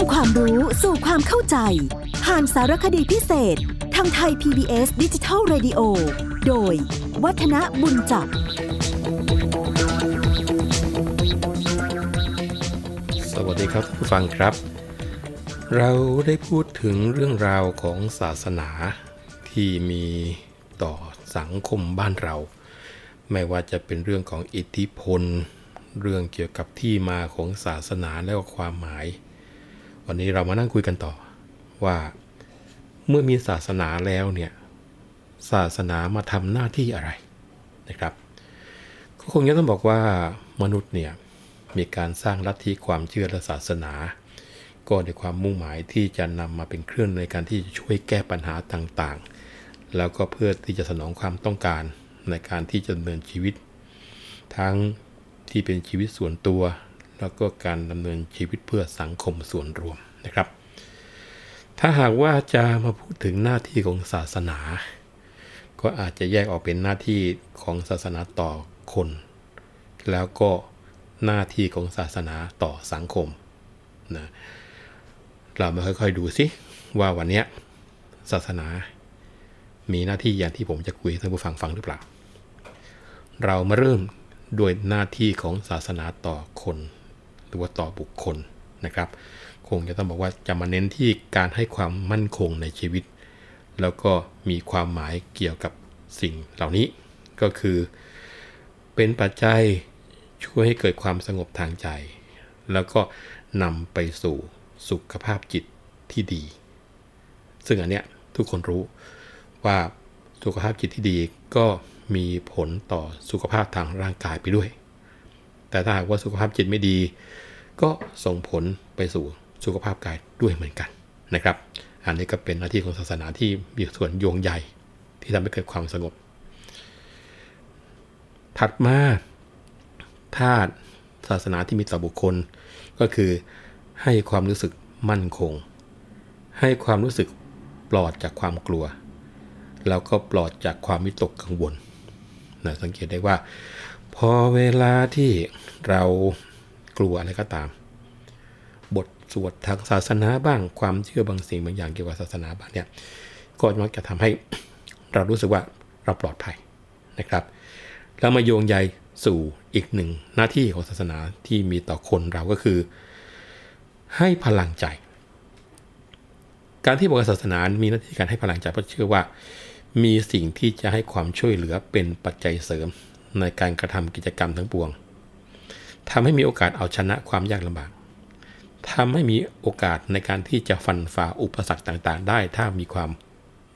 ำความรู้สู่ความเข้าใจ ผ่านสารคดีพิเศษ ทางไทย PBS ดิจิทัล Radio โดย วัฒนบุญจับ สวัสดีครับผู้ฟังครับ เราได้พูดถึงเรื่องราวของศาสนาที่มีต่อสังคมบ้านเรา ไม่ว่าจะเป็นเรื่องของอิทธิพล เรื่องเกี่ยวกับที่มาของศาสนาและความหมาย วันนี้เรามานั่งคุยกันต่อว่าเมื่อมีศาสนาแล้วเนี่ยศาสนามาทำหน้าที่อะไรนะครับก็คงจะต้องบอกว่ามนุษย์เนี่ยมีการสร้างลัทธิความเชื่อและศาสนา ก็ในความมุ่งหมายที่จะนำมาเป็นเครื่องในการที่จะช่วยแก้ปัญหาต่างๆ แล้วก็เพื่อที่จะสนองความต้องการในการที่จะดำเนินชีวิต ทั้งที่เป็นชีวิตส่วนตัว แล้วก็การดำเนินชีวิตเพื่อสังคมส่วนรวมนะครับ ถ้าหากว่าจะมาพูดถึงหน้าที่ของศาสนา ก็อาจจะแยกออกเป็นหน้าที่ของศาสนาต่อคน แล้วก็หน้าที่ของศาสนาต่อสังคมนะเรามาค่อยๆดูสิว่าวันนี้ศาสนา มีหน้าที่อย่างที่ผมจะคุยให้ท่านผู้ฟังฟังหรือเปล่า เรามาเริ่มโดยหน้าที่ของศาสนาต่อคน หรือว่าต่อบุคคลนะครับ คงจะต้องบอกว่าจะมาเน้นที่การให้ความมั่นคงในชีวิต แล้วก็มีความหมายเกี่ยวกับสิ่งเหล่านี้ ก็คือ เป็นปัจจัยช่วยให้เกิดความสงบทางใจ แล้วก็นำไปสู่สุขภาพจิตที่ดี ซึ่งอันเนี้ยทุกคนรู้ว่าสุขภาพจิตที่ดีก็มีผลต่อสุขภาพทางร่างกายไปด้วย แต่ถ้าหากว่าสุขภาพจิตไม่ดี ก็ส่งผลไปสู่สุขภาพกายด้วยเหมือนกันนะครับ อันนี้ก็เป็นหน้าที่ของศาสนาที่มีส่วนโยงใหญ่ที่ทำให้เกิดความสงบ ถัดมาธาตุศาสนาที่มีต่อบุคคล ก็คือให้ความรู้สึกมั่นคง ให้ความรู้สึกปลอดจากความกลัว แล้วก็ปลอดจากความวิตกกังวล นะสังเกตได้ว่า พอเวลาที่เรากลัวอะไรก็ตาม บทสวดทางศาสนาบ้างความเชื่อบางสิ่งบางอย่างเกี่ยวกับศาสนาบ้างเนี่ยก็มักจะทำให้เรารู้สึกว่าเราปลอดภัยนะครับ แล้วมาโยงใยสู่อีกหนึ่งหน้าที่ของศาสนาที่มีต่อคนเราก็คือ ให้พลังใจ การที่บอกศาสนามีหน้าที่การให้พลังใจเพราะเชื่อว่า มีสิ่งที่จะให้ความช่วยเหลือเป็นปัจจัยเสริมในการกระทำกิจกรรมทั้งปวงทำให้มีโอกาสเอาชนะความยากลำบากทำให้มีโอกาสในการที่จะฟันฝ่าอุปสรรคต่างๆ ได้ถ้ามีความ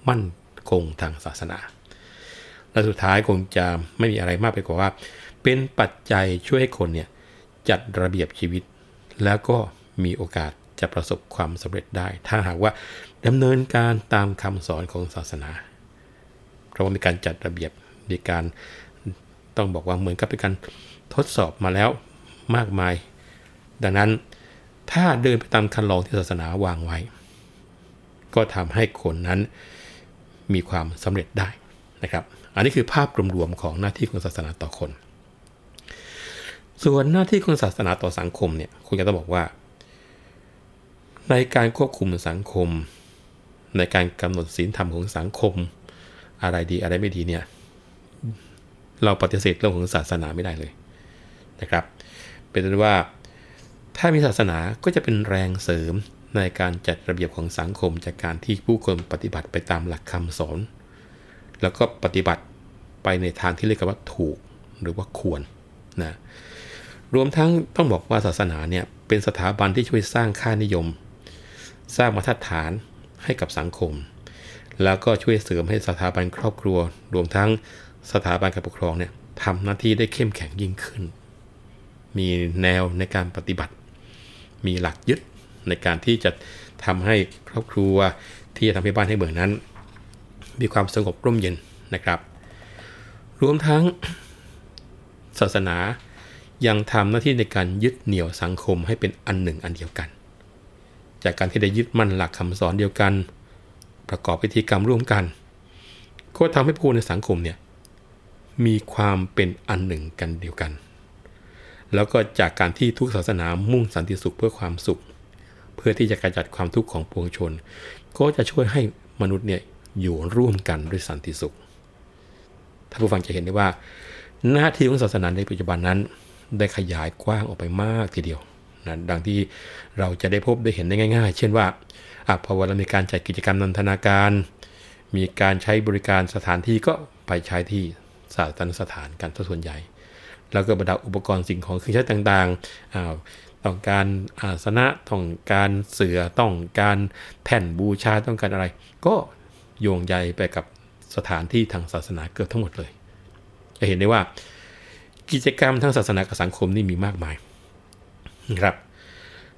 มั่นคงทางศาสนา และสุดท้ายคงจะไม่มีอะไรมากไปกว่าว่า เป็นปัจจัยช่วยให้คนเนี่ยจัดระเบียบชีวิต แล้วก็มีโอกาสจะประสบความสำเร็จได้ ถ้าหากว่าดำเนินการตามคำสอนของศาสนา เพราะว่ามีการจัดระเบียบมีการต้องบอกว่าเหมือนกับเป็นการทดสอบมาแล้วมากมาย ดังนั้นถ้าเดินไปตามคันลองที่ศาสนาวางไว้ ก็ทำให้คนนั้นมีความสำเร็จได้นะครับ อันนี้คือภาพรวมๆของหน้าที่ของศาสนาต่อคน ส่วนหน้าที่ของศาสนาต่อสังคมเนี่ยคุณจะต้องบอกว่า ในการควบคุมสังคม ในการกำหนดศีลธรรมของสังคม อะไรดีอะไรไม่ดีเนี่ย เราปฏิเสธเรื่องของศาสนาไม่ได้เลยนะครับ เป็นต้นว่าถ้ามีศาสนาก็จะเป็นแรงเสริมในการจัดระเบียบของสังคมจากการที่ผู้คนปฏิบัติไปตามหลักคำสอน แล้วก็ปฏิบัติไปในทางที่เรียกว่าถูกหรือว่าควรนะรวมทั้งต้องบอกว่าศาสนาเนี่ยเป็นสถาบันที่ช่วยสร้างค่านิยม สร้างมาตรฐานให้กับสังคม แล้วก็ช่วยเสริมให้สถาบันครอบครัว รวมทั้งสถาบันการปกครองเนี่ยทำหน้าที่ได้เข้มแข็งยิ่งขึ้น มีแนวในการปฏิบัติ มีหลักยึดในการที่จะทำให้ครอบครัวที่จะทำให้บ้านให้เมืองนั้น มีความสงบร่มเย็นนะครับ รวมทั้งศาสนายังทำหน้าที่ในการยึดเหนี่ยวสังคมให้เป็นอันหนึ่งอันเดียวกัน จากการที่ได้ยึดมั่นหลักคำสอนเดียวกัน ประกอบพิธีกรรมร่วมกัน ก็ทำให้ผู้ในสังคมเนี่ยมีความเป็นอันหนึ่งกันเดียวกัน แล้วก็จากการที่ทุกศาสนามุ่งสันติสุขเพื่อความสุข เพื่อที่จะกระจัดความทุกข์ของปวงชน ก็จะช่วยให้มนุษย์เนี่ยอยู่ร่วมกันด้วยสันติสุขท่านผู้ฟังจะเห็นได้ว่า หน้าที่ของศาสนาในปัจจุบันนั้น ได้ขยายกว้างออกไปมากทีเดียวนะดังที่เราจะได้พบได้เห็นได้ง่าย ๆ เช่นว่า อะพอเวลามีการจัดกิจกรรมนันทนาการ มีการใช้บริการสถานที่ก็ไปใช้ที่สาธารณสถานกันส่วนใหญ่ แล้วก็บรรดาอุปกรณ์สิ่งของเครื่องใช้ต่างๆต้องการอาสนะต้องการเสือต้องการแผ่นบูชาต้องการอะไร ก็โยงใยไปกับสถานที่ทางศาสนาเกือบทั้งหมดเลย จะเห็นได้ว่ากิจกรรมทางศาสนากับสังคมนี่มีมากมายครับ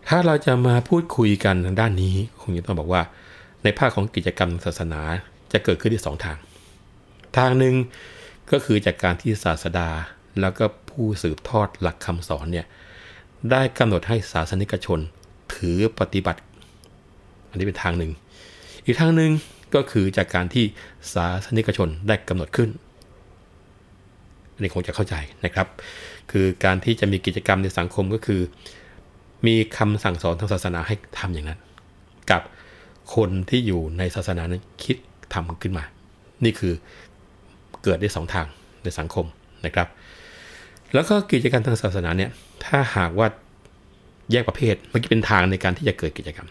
ถ้าเราจะมาพูดคุยกันทางด้านนี้คงจะต้องบอกว่า ในภาคของกิจกรรมศาสนาจะเกิดขึ้นที่สองทาง ทางหนึ่งก็คือจากการที่ศาสดา แล้วก็ผู้สืบทอดหลักคำสอนเนี่ยได้กำหนดให้ศาสนิกชนถือปฏิบัติ อันนี้เป็นทางหนึ่ง อีกทางหนึ่งก็คือจากการที่ศาสนิกชนได้กำหนดขึ้นอันนี้คงจะเข้าใจนะครับ คือการที่จะมีกิจกรรมในสังคมก็คือ มีคำสั่งสอนทางศาสนาให้ทำอย่างนั้น กับคนที่อยู่ในศาสนานั้นคิดทำขึ้นมา นี่คือเกิดได้สองทางในสังคมนะครับ แล้วก็กิจกรรมทางศาสนาเนี่ยถ้าหากว่าแยกประเภทมันจะเป็นทางในการที่จะเกิดกิจกรรม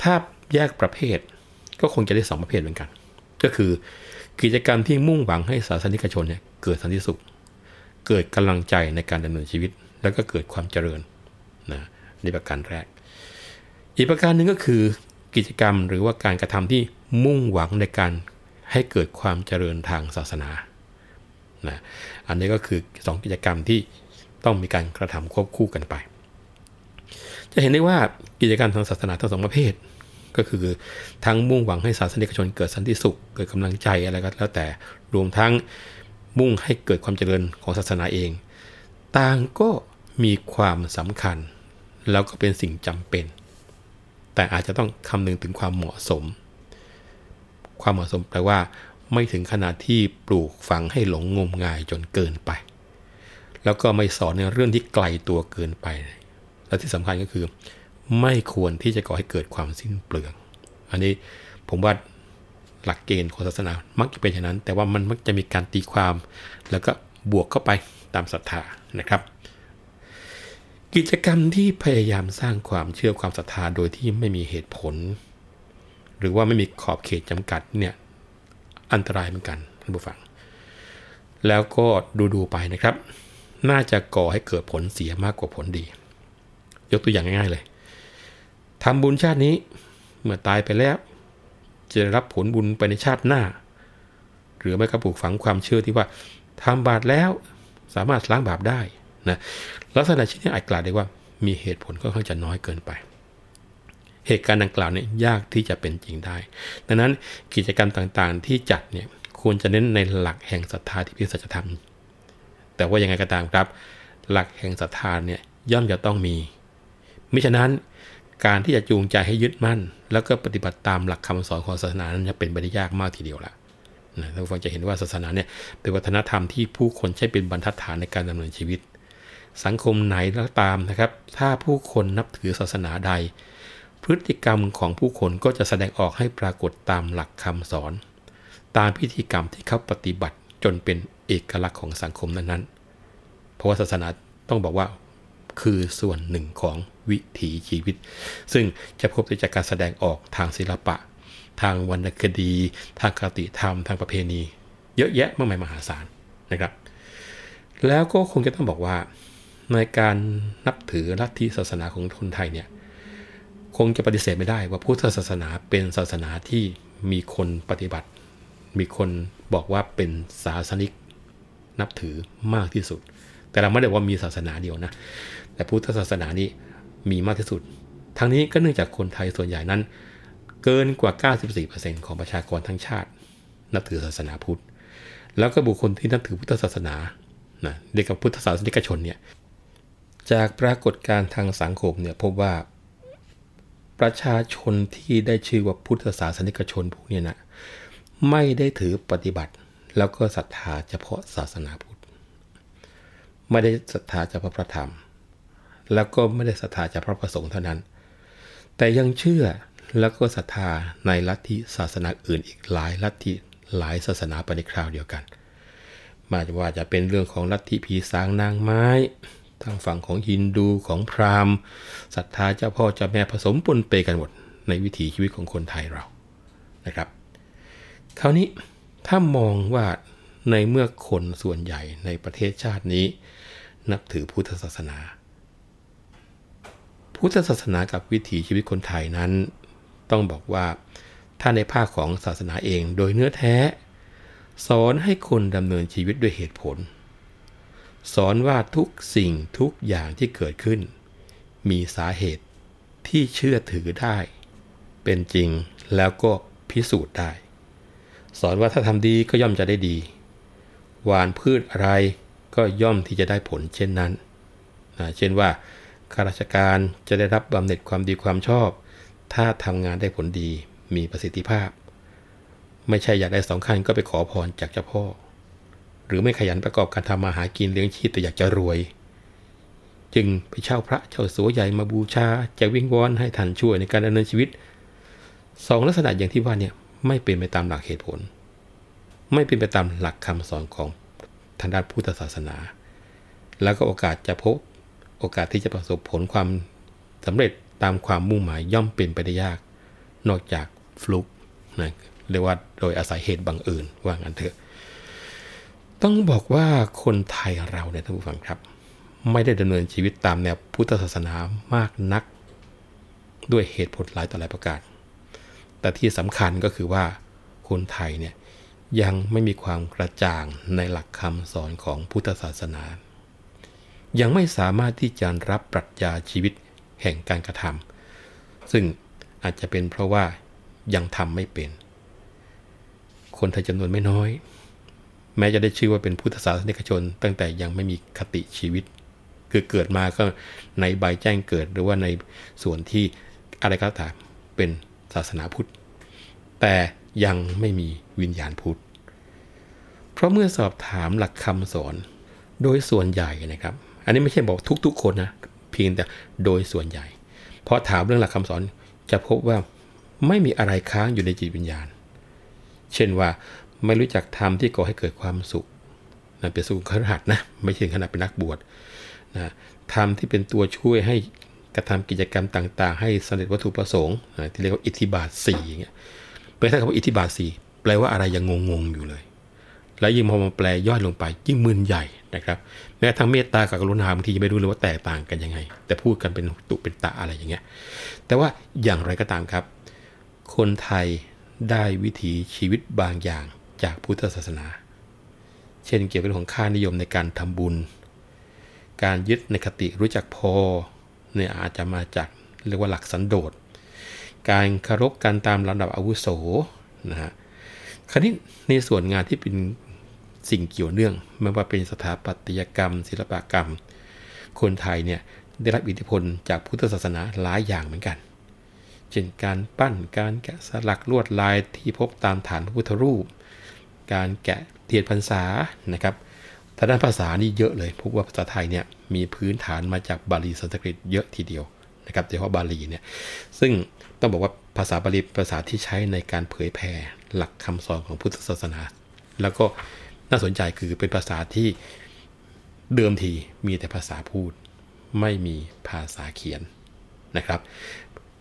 ถ้าแยกประเภทก็คงจะได้สองประเภทเหมือนกัน ก็คือกิจกรรมที่มุ่งหวังให้ศาสนิกชนเนี่ยเกิดสันติสุข เกิดกำลังใจในการดำเนินชีวิต แล้วก็เกิดความเจริญ นะนี่ประการแรก อีกประการหนึ่งก็คือกิจกรรมหรือว่าการกระทำที่มุ่งหวังในการให้เกิดความเจริญทางศาสนานะอันนี้ก็คือ 2 กิจกรรมที่ต้องมีการกระทำควบคู่กันไป จะเห็นได้ว่ากิจกรรมทางศาสนาทั้งสองประเภท ก็คือทั้งมุ่งหวังให้ศาสนิกชนเกิดสันติสุข เกิดกำลังใจอะไรก็แล้วแต่รวมทั้งมุ่งให้เกิดความเจริญของศาสนาเอง ต่างก็มีความสำคัญ แล้วก็เป็นสิ่งจำเป็น แต่อาจจะต้องคำนึงถึงความเหมาะสม ความเหมาะสมแปลว่า ไม่ถึงขนาดที่ปลูกฝังให้หลงงมงายจนเกินไป แล้วก็ไม่สอนในเรื่องที่ไกลตัวเกินไป และที่สำคัญก็คือ ไม่ควรที่จะก่อให้เกิดความสิ้นเปลือง อันนี้ผมว่าหลักเกณฑ์ของศาสนามักจะเป็นอย่างนั้น แต่ว่ามันมักจะมีการตีความ แล้วก็บวกเข้าไปตามศรัทธานะครับ กิจกรรมที่พยายามสร้างความเชื่อความศรัทธาโดยที่ไม่มีเหตุผล หรือว่าไม่มีขอบเขตจำกัดเนี่ยอันตรายเหมือนกันท่านผู้ฟัง แล้วก็ดูดูไปนะครับ น่าจะก่อให้เกิดผลเสียมากกว่าผลดี ยกตัวอย่างง่ายๆเลยทำบุญชาตินี้เมื่อตายไปแล้ว จะรับผลบุญไปในชาติหน้า หรือไม่ก็ปลูกฝังความเชื่อที่ว่าทำบาปแล้วสามารถล้างบาปได้นะ ลักษณะเช่นนี้อาจกล่าวได้ว่ามีเหตุผลค่อนจะน้อยเกินไป เหตุการณ์ดังกล่าวเนี่ยยากที่จะเป็นจริงได้ ดังนั้นกิจกรรมต่างๆ ที่จัดเนี่ยควรจะเน้นในหลักแห่งศรัทธาที่พิสัจธรรม แต่ว่ายังไงก็ตามครับ หลักแห่งศรัทธาเนี่ยย่อมจะต้องมี มิฉะนั้นการที่จะจูงใจให้ยึดมั่น แล้วก็ปฏิบัติตามหลักคำสอนของศาสนานั้นจะเป็นไปได้ยากมากทีเดียวละนะท่านผู้ฟังจะเห็นว่าศาสนาเนี่ยเป็นวัฒนธรรมที่ผู้คนใช้เป็นบรรทัดฐานในการดำเนินชีวิต สังคมไหนก็ตามนะครับ ถ้าผู้คนนับถือศาสนาใด พฤติกรรมของผู้คนก็จะแสดงออกให้ปรากฏตามหลักคำสอน ตามพิธีกรรมที่เขาปฏิบัติจนเป็นเอกลักษณ์ของสังคมนั้นๆ เพราะว่าศาสนาต้องบอกว่าคือส่วนหนึ่งของวิถีชีวิต ซึ่งจะพบได้จากการแสดงออกทางศิลปะ ทางวรรณคดี ทางคติธรรม ทางประเพณี เยอะแยะมากมายมหาศาลนะครับ แล้วก็คงจะต้องบอกว่า ในการนับถือลัทธิศาสนาของคนไทยเนี่ยคงจะปฏิเสธไม่ได้ว่าพุทธศาสนาเป็นศาสนาที่มีคนปฏิบัติ มีคนบอกว่าเป็นศาสนิกนับถือมากที่สุด แต่เราไม่ได้ว่ามีศาสนาเดียวนะ แต่พุทธศาสนานี้มีมากที่สุด ทั้งนี้ก็เนื่องจากคนไทยส่วนใหญ่นั้น เกินกว่า 94%ของประชากรทั้งชาติ นับถือศาสนาพุทธ แล้วก็บุคคลที่นับถือพุทธศาสนานะเรียกว่าพุทธศาสนิกชนเนี่ย จากปรากฏการณ์ทางสังคมเนี่ยพบว่า ประชาชนที่ได้ชื่อว่าพุทธศาสนิกชนพวกนี้นะไม่ได้ถือปฏิบัติ แล้วก็ศรัทธาเฉพาะศาสนาพุทธ ไม่ได้ศรัทธาเฉพาะพระธรรม แล้วก็ไม่ได้ศรัทธาเฉพาะพระสงฆ์เท่านั้น แต่ยังเชื่อแล้วก็ศรัทธาในลัทธิศาสนาอื่นอีกหลายลัทธิหลายศาสนาไปในคราวเดียวกันมาว่าจะเป็นเรื่องของลัทธิผีสางนางไม้ ทางฝั่งของฮินดูของพราหมณ์ศรัทธาเจ้าพ่อเจ้าแม่ผสมปนเปกันหมด ในวิถีชีวิตของคนไทยเรานะครับ คราวนี้ถ้ามองว่าในเมื่อคนส่วนใหญ่ในประเทศชาตินี้ นับถือพุทธศาสนา พุทธศาสนากับวิถีชีวิตคนไทยนั้น ต้องบอกว่าถ้าในภาคของศาสนาเองโดยเนื้อแท้ สอนให้คนดำเนินชีวิตด้วยเหตุผล สอนว่าทุกสิ่งทุกอย่างที่เกิดขึ้น มีสาเหตุที่เชื่อถือได้ เป็นจริงแล้วก็พิสูจน์ได้ สอนว่าถ้าทำดีก็ย่อมจะได้ดี หวานพืชอะไรก็ย่อมที่จะได้ผลเช่นนั้นนะเช่นว่าข้าราชการจะได้รับบำเหน็จความดีความชอบ ถ้าทำงานได้ผลดีมีประสิทธิภาพ ไม่ใช่อยากได้สองคันก็ไปขอพรจากเจ้าพ่อ หรือไม่ขยันประกอบการทำมาหากินเลี้ยงชีพแต่อยากจะรวย จึงไปเช่าพระเช่าสัวใหญ่มาบูชาจะวิงวอนให้ท่านช่วยในการดำเนินชีวิตสองลักษณะอย่างที่ว่าเนี่ยไม่เป็นไปตามหลักเหตุผล ไม่เป็นไปตามหลักคำสอนของทางด้านพุทธศาสนา แล้วก็โอกาสจะพบโอกาสที่จะประสบผลความสำเร็จตามความมุ่งหมายย่อมเป็นไปได้ยาก นอกจากฟลุกนะเรียกว่าโดยอาศัยเหตุบังเอิญว่างั้นเถอะ ต้องบอกว่าคนไทยเราเนี่ยท่านผู้ฟังครับ ไม่ได้ดำเนินชีวิตตามแนวพุทธศาสนามากนัก ด้วยเหตุผลหลายต่อหลายประการ แต่ที่สำคัญก็คือว่าคนไทยเนี่ยยังไม่มีความกระจ่างในหลักคำสอนของพุทธศาสนา ยังไม่สามารถที่จะรับปรัชญาชีวิตแห่งการกระทำซึ่งอาจจะเป็นเพราะว่ายังทำไม่เป็น คนไทยจำนวนไม่น้อย แม้จะได้ชื่อว่าเป็นพุทธศาสนิกชน ตั้งแต่ยังไม่มีคติชีวิต คือเกิดมาก็ในใบแจ้งเกิดหรือว่าในส่วนที่อะไรก็ตามเป็นศาสนาพุทธ แต่ยังไม่มีวิญญาณพุทธ เพราะเมื่อสอบถามหลักคำสอนโดยส่วนใหญ่นะครับ อันนี้ไม่ใช่บอกทุก ๆ คนนะเพียงแต่โดยส่วนใหญ่พราะถามเรื่องหลักคำสอนจะพบว่าไม่มีอะไรค้างอยู่ในจิตวิญญาณ เช่นว่า ไม่รู้จักธรรมที่ก่อให้เกิดความสุขนะเป็นสุขขหัดนะไม่ใช่ขนาดเป็นนักบวชนะธรรมที่เป็นตัวช่วยให้กระทำกิจกรรมต่าง ๆ ให้สำเร็จวัตถุประสงค์ที่เรียกว่าอิทธิบาทสี่อย่างเงี้ยแปลถ้าคำว่าอิทธิบาทสี่แปลว่าอะไรยังงงๆอยู่เลย แล้วยิ่งพอมาแปลย่อยลงไปยิ่งมึนใหญ่นะครับแม้ทั้งเมตตากับกรุณาบางทียังไม่รู้เลยว่าแตกต่างกันยังไง แต่พูดกันเป็นตุเป็นตะอะไรอย่างเงี้ยแต่ว่าอย่างไรก็ตามครับ คนไทยได้วิถีชีวิตบางอย่าง จากพุทธศาสนา เช่นเกี่ยวกับของค่านิยมในการทำบุญ การยึดในคติรู้จักพอเนี่ยอาจจะมาจากเรียกว่าหลักสันโดษ การคารพกันตามลำดับอาวุโสนะฮะ คราวนี้ในส่วนงานที่เป็นสิ่งเกี่ยวเนื่องไม่ว่าเป็นสถาปัตยกรรม ศิลปกรรม คนไทยเนี่ยได้รับอิทธิพลจากพุทธศาสนาหลายอย่างเหมือนกัน เช่นการปั้น การแกะสลักลวดลายที่พบตามฐานพระพุทธรูป การแกะเทียนพรรษานะครับทางด้านภาษานี่เยอะเลยพบว่าภาษาไทยเนี่ยมีพื้นฐานมาจากบาลีสันสกฤตเยอะทีเดียวนะครับโดยเฉพาะบาลีเนี่ยซึ่งต้องบอกว่าภาษาบาลีภาษาที่ใช้ในการเผยแผ่หลักคำสอนของพุทธศาสนา แล้วก็น่าสนใจคือเป็นภาษาที่เดิมทีมีแต่ภาษาพูด ไม่มีภาษาเขียนนะครับ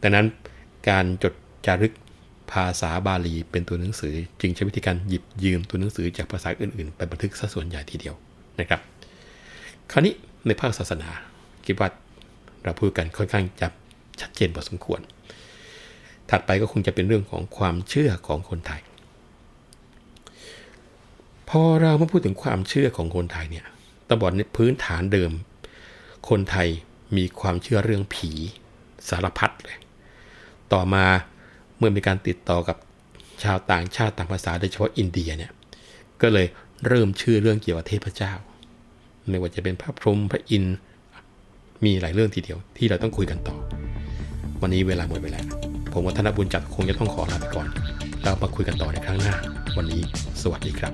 ดังนั้นการจดจารึก ภาษาบาลีเป็นตัวหนังสือ จึงใช้วิธีการหยิบยืมตัวหนังสือจากภาษาอื่นๆ ไปบันทึกซะส่วนใหญ่ทีเดียวนะครับ คราวนี้ในภาคศาสนาคิดว่าเราพูดกันค่อนข้างจะชัดเจนพอสมควร ถัดไปก็คงจะเป็นเรื่องของความเชื่อของคนไทย พอเรามาพูดถึงความเชื่อของคนไทยเนี่ยต้องบอกในพื้นฐานเดิม คนไทยมีความเชื่อเรื่องผีสารพัดเลย ต่อมา มื่อมีการติดต่อกับชาวต่างชาติต่างภาษาโดยเฉพาะอินเดียเนี่ยก็เลยเริ่มเชื่อเรื่องเกี่ยวกับเทพเจ้าไม่ว่าจะเป็นพระพรหมพระอินทร์มีหลายเรื่องทีเดียวที่เราต้องคุยกันต่อ วันนี้เวลาหมดไปแล้ว ผมวัฒนบุญจักคงจะต้องขอลาไปก่อน เรามาคุยกันต่อในครั้งหน้า วันนี้สวัสดีครับ